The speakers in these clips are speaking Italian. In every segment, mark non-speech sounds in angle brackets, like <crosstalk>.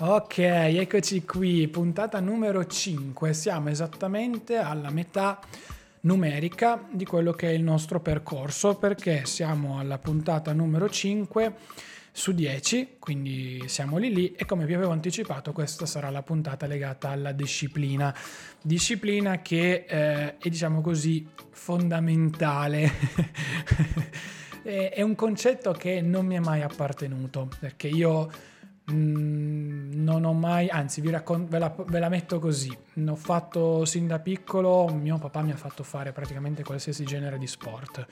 Ok, eccoci qui, puntata numero 5, siamo esattamente alla metà numerica di quello che è il nostro percorso perché siamo alla puntata numero 5 su 10, quindi siamo lì lì e come vi avevo anticipato questa sarà la puntata legata alla disciplina. Disciplina che eh, è diciamo così fondamentale. <laughs> è un concetto che non mi è mai appartenuto perché io Mm, non ho mai, anzi vi raccon- ve, la, ve, la, metto così, ho fatto sin da piccolo, mio papà mi ha fatto fare praticamente qualsiasi genere di sport,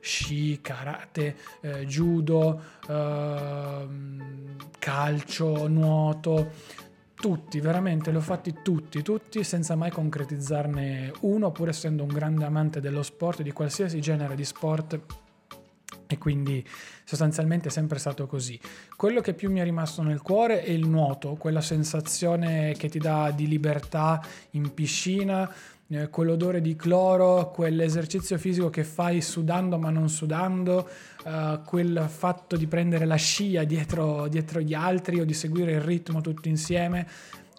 sci, karate, eh, judo, eh, calcio, nuoto, tutti, veramente li ho fatti tutti, tutti senza mai concretizzarne uno, pur essendo un grande amante dello sport, di qualsiasi genere di sport e quindi sostanzialmente è sempre stato così. Quello che più mi è rimasto nel cuore è il nuoto, quella sensazione che ti dà di libertà in piscina, eh, quell'odore di cloro, quell'esercizio fisico che fai sudando ma non sudando, eh, quel fatto di prendere la scia dietro, dietro gli altri o di seguire il ritmo tutti insieme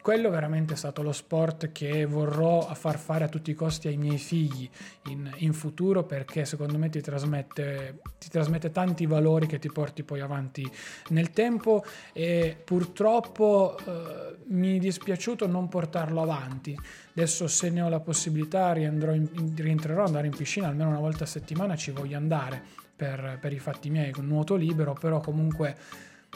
quello veramente è stato lo sport che vorrò far fare a tutti i costi ai miei figli in, in futuro perché secondo me ti trasmette, ti trasmette, tanti valori che ti porti poi avanti nel tempo e purtroppo eh, mi è dispiaciuto non portarlo avanti. Adesso se ne ho la possibilità rientrerò, in, rientrerò andare in piscina almeno una volta a settimana, ci voglio andare per, per i fatti miei con nuoto libero, però comunque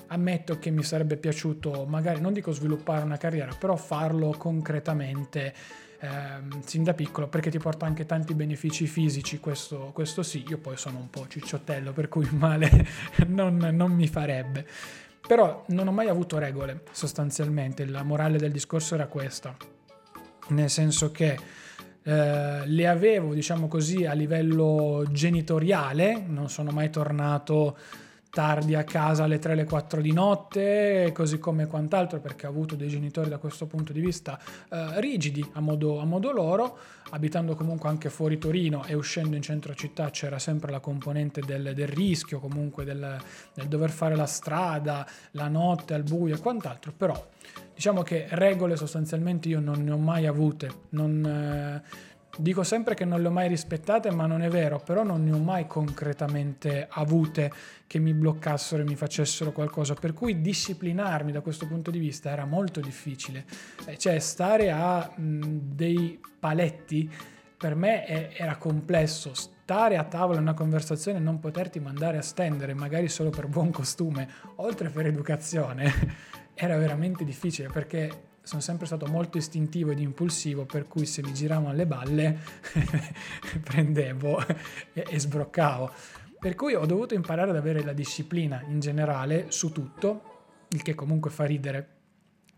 ammetto che mi sarebbe piaciuto magari, non dico sviluppare una carriera, però farlo concretamente ehm, sin da piccolo perché ti porta anche tanti benefici fisici, questo, questo sì, io poi sono un po' cicciottello per cui male <laughs> non, non mi farebbe. Però non ho mai avuto regole sostanzialmente, la morale del discorso era questa, nel senso che eh, le avevo, diciamo così, a livello genitoriale, non sono mai tornato tardi a casa alle 3 alle 4 di notte, così come quant'altro, perché ho avuto dei genitori da questo punto di vista eh, rigidi a modo, a modo, loro, abitando comunque anche fuori Torino e uscendo in centro città c'era sempre la componente del, del rischio, comunque del, del, dover fare la strada, la notte al buio e quant'altro, però diciamo che regole sostanzialmente io non ne ho mai avute, non... Eh, Dico sempre che non le ho mai rispettate, ma non è vero, però non ne ho mai concretamente avute che mi bloccassero e mi facessero qualcosa, per cui disciplinarmi da questo punto di vista era molto difficile. Eh, cioè stare a mh, dei paletti per me è, era complesso, stare a tavola in una conversazione e non poterti mandare a stendere, magari solo per buon costume, oltre per educazione, <laughs> era veramente difficile perché sono sempre stato molto istintivo ed impulsivo, per cui se mi giravano le balle <laughs> prendevo e, e sbroccavo. Per cui ho dovuto imparare ad avere la disciplina in generale su tutto, il che comunque fa ridere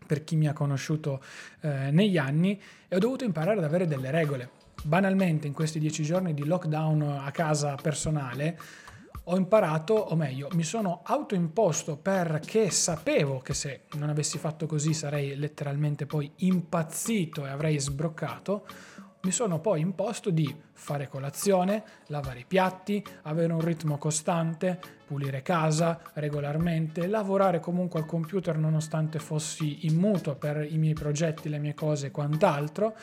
per chi mi ha conosciuto eh, negli anni, e ho dovuto imparare ad avere delle regole. Banalmente in questi dieci giorni di lockdown a casa personale, ho imparato, o meglio, mi sono autoimposto perché sapevo che se non avessi fatto così sarei letteralmente poi impazzito e avrei sbroccato, mi sono poi imposto di fare colazione, lavare i piatti, avere un ritmo costante, pulire casa regolarmente, lavorare comunque al computer nonostante fossi in mutuo per i miei progetti, le mie cose e quant'altro,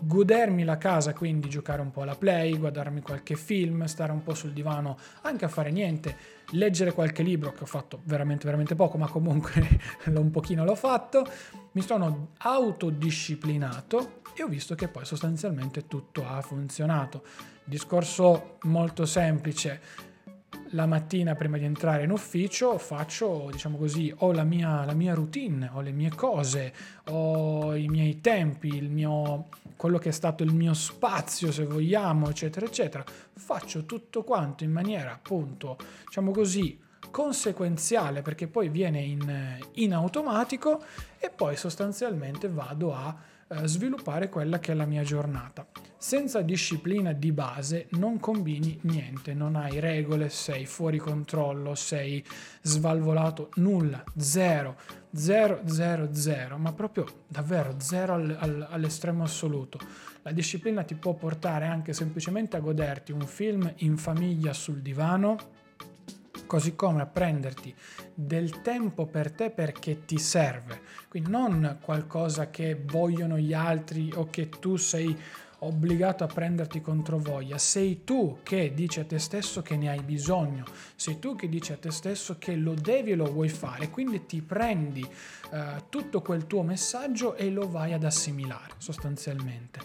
godermi la casa, quindi giocare un po' alla play, guardarmi qualche film, stare un po' sul divano, anche a fare niente, leggere qualche libro che ho fatto veramente veramente poco, ma comunque <laughs> un pochino l'ho fatto, mi sono autodisciplinato e ho visto che poi sostanzialmente tutto ha funzionato. Discorso molto semplice, la mattina prima di entrare in ufficio faccio, diciamo così, ho la mia, la mia routine, ho le mie cose, ho i miei tempi, il mio, quello che è stato il mio spazio, se vogliamo, eccetera, eccetera. Faccio tutto quanto in maniera, appunto, diciamo così, conseguenziale perché poi viene in, in automatico e poi sostanzialmente vado a eh, sviluppare quella che è la mia giornata. Senza disciplina di base non combini niente, non hai regole, sei fuori controllo, sei svalvolato, nulla, zero, zero, zero, zero, ma proprio davvero zero all, all, all'estremo assoluto. La disciplina ti può portare anche semplicemente a goderti un film in famiglia sul divano così come a prenderti del tempo per te perché ti serve, quindi non qualcosa che vogliono gli altri o che tu sei obbligato a prenderti contro voglia, sei tu che dici a te stesso che ne hai bisogno, sei tu che dici a te stesso che lo devi e lo vuoi fare, quindi ti prendi eh, tutto quel tuo messaggio e lo vai ad assimilare sostanzialmente.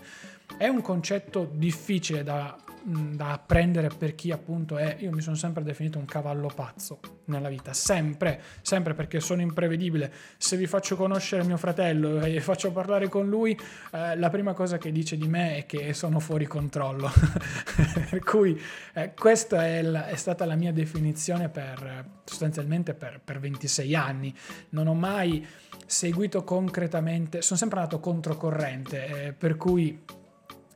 È un concetto difficile da da apprendere per chi appunto è, io mi sono sempre definito un cavallo pazzo nella vita, sempre, sempre perché sono imprevedibile. Se vi faccio conoscere mio fratello e faccio parlare con lui, eh, la prima cosa che dice di me è che sono fuori controllo. <laughs> per cui eh, questa è, la, è, stata la mia definizione per sostanzialmente per, per 26 anni. Non ho mai seguito concretamente, sono sempre andato controcorrente, eh, per cui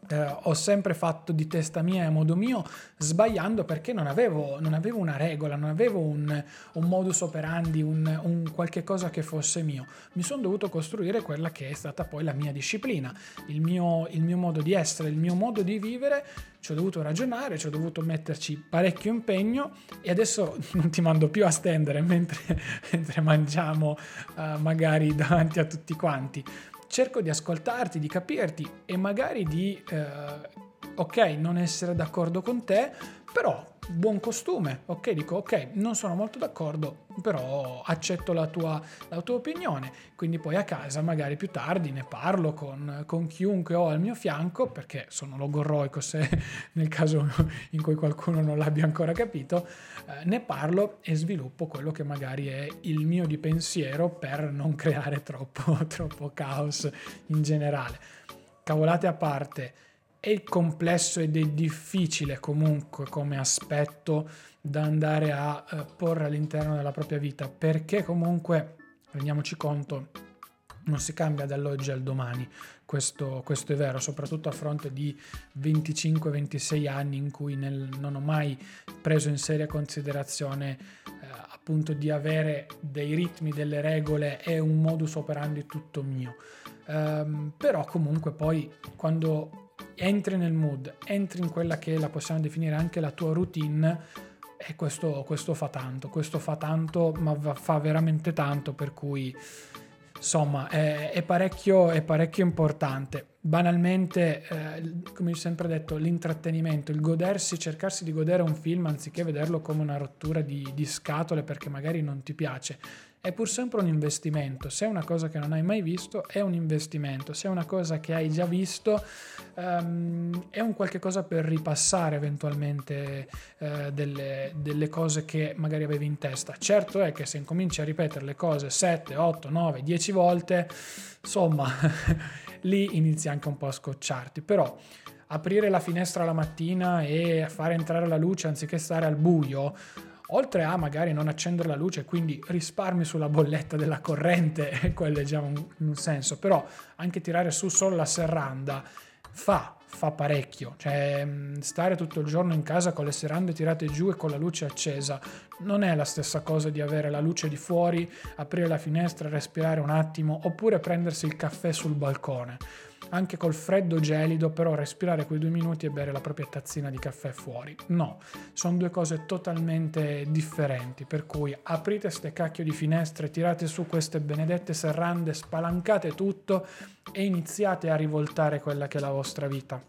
eh, ho sempre fatto di testa mia e a modo mio, sbagliando perché non avevo, non avevo una regola, non avevo un, un modus operandi, un, un, qualche cosa che fosse mio. Mi sono dovuto costruire quella che è stata poi la mia disciplina, il mio, il mio modo di essere, il mio modo di vivere. Ci ho dovuto ragionare, ci ho dovuto metterci parecchio impegno e adesso <laughs> non ti mando più a stendere mentre, <laughs> mentre mangiamo uh, magari davanti a tutti quanti cerco di ascoltarti, di capirti e magari di, eh, ok, non essere d'accordo con te, però buon costume, ok? Dico ok, non sono molto d'accordo, però accetto la tua, la tua opinione, quindi poi a casa magari più tardi ne parlo con, con chiunque ho al mio fianco, perché sono logorroico se <laughs> nel caso in cui qualcuno non l'abbia ancora capito, eh, ne parlo e sviluppo quello che magari è il mio di pensiero per non creare troppo, <laughs> troppo caos in generale. Cavolate a parte, è complesso ed è difficile comunque come aspetto da andare a eh, porre all'interno della propria vita perché comunque rendiamoci conto non si cambia dall'oggi al domani, questo, questo, è vero, soprattutto a fronte di 25-26 anni in cui nel, non ho mai preso in seria considerazione eh, appunto di avere dei ritmi, delle regole e un modus operandi tutto mio. Um, però comunque poi quando entri nel mood, entri in quella che la possiamo definire anche la tua routine e questo, questo fa tanto, questo fa tanto, ma fa veramente tanto, per cui insomma è, è, parecchio, è parecchio, importante. Banalmente, eh, come ho sempre detto, l'intrattenimento, il godersi, cercarsi di godere un film anziché vederlo come una rottura di, di scatole perché magari non ti piace è pur sempre un investimento. Se è una cosa che non hai mai visto, è un investimento. Se è una cosa che hai già visto, um, è un qualche cosa per ripassare eventualmente uh, delle, delle, cose che magari avevi in testa. Certo è che se incominci a ripetere le cose 7, 8, 9, 10 volte, insomma, <laughs> lì inizi anche un po' a scocciarti. Però aprire la finestra la mattina e fare entrare la luce anziché stare al buio oltre a magari non accendere la luce, quindi risparmi sulla bolletta della corrente, <laughs> quello è già un, un senso, però anche tirare su solo la serranda fa, fa parecchio, cioè mm, stare tutto il giorno in casa con le serrande tirate giù e con la luce accesa non è la stessa cosa di avere la luce di fuori, aprire la finestra, respirare un attimo oppure prendersi il caffè sul balcone anche col freddo gelido, però respirare quei due minuti e bere la propria tazzina di caffè fuori. No, sono due cose totalmente differenti, per cui aprite ste cacchio di finestre, tirate su queste benedette serrande, spalancate tutto e iniziate a rivoltare quella che è la vostra vita.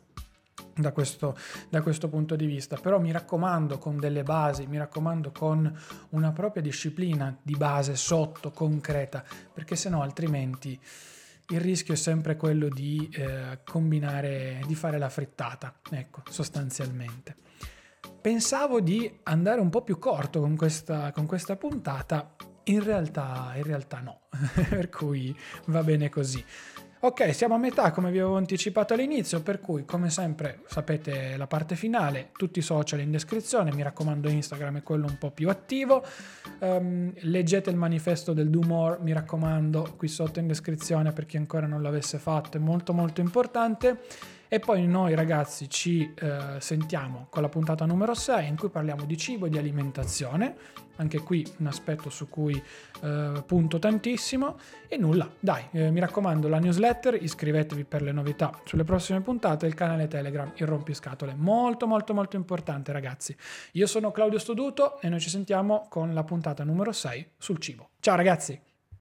Da questo, da questo, punto di vista. Però mi raccomando con delle basi, mi raccomando con una propria disciplina di base sotto, concreta, perché se no altrimenti il rischio è sempre quello di eh, combinare, di fare la frittata, ecco, sostanzialmente. Pensavo di andare un po' più corto con questa, con questa puntata, in realtà, in realtà no, <laughs> per cui va bene così. Ok, siamo a metà come vi avevo anticipato all'inizio, per cui come sempre sapete la parte finale, tutti i social in descrizione, mi raccomando Instagram è quello un po' più attivo, um, leggete il manifesto del Do More, mi raccomando qui sotto in descrizione per chi ancora non l'avesse fatto, è molto molto importante E poi noi ragazzi ci eh, sentiamo con la puntata numero 6 in cui parliamo di cibo e di alimentazione. Anche qui un aspetto su cui eh, punto tantissimo. E nulla, dai, eh, mi raccomando, la newsletter, iscrivetevi per le novità sulle prossime puntate, il canale Telegram, il rompiscatole. Molto molto molto importante ragazzi. Io sono Claudio Stoduto e noi ci sentiamo con la puntata numero 6 sul cibo. Ciao ragazzi!